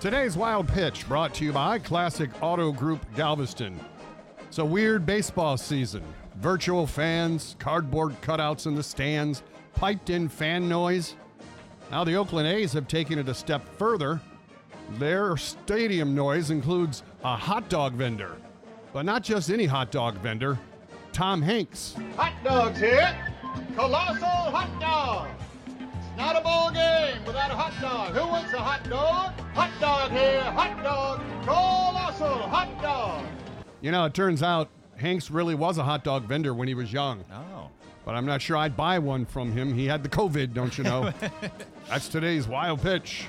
Today's Wild Pitch brought to you by Classic Auto Group Galveston. It's a weird baseball season. Virtual fans, cardboard cutouts in the stands, piped in fan noise. Now the Oakland A's have taken it a step further. Their stadium noise includes a hot dog vendor, but not just any hot dog vendor, Tom Hanks. Hot dogs here. Colossal hot dog. It's not a ball game without a hot dog. Who wants a hot dog? Hot dog here. Hot dog. Colossal hot dog. You know, it turns out Hanks really was a hot dog vendor when he was young. Oh. But I'm not sure I'd buy one from him. He had the COVID, don't you know? That's today's wild pitch.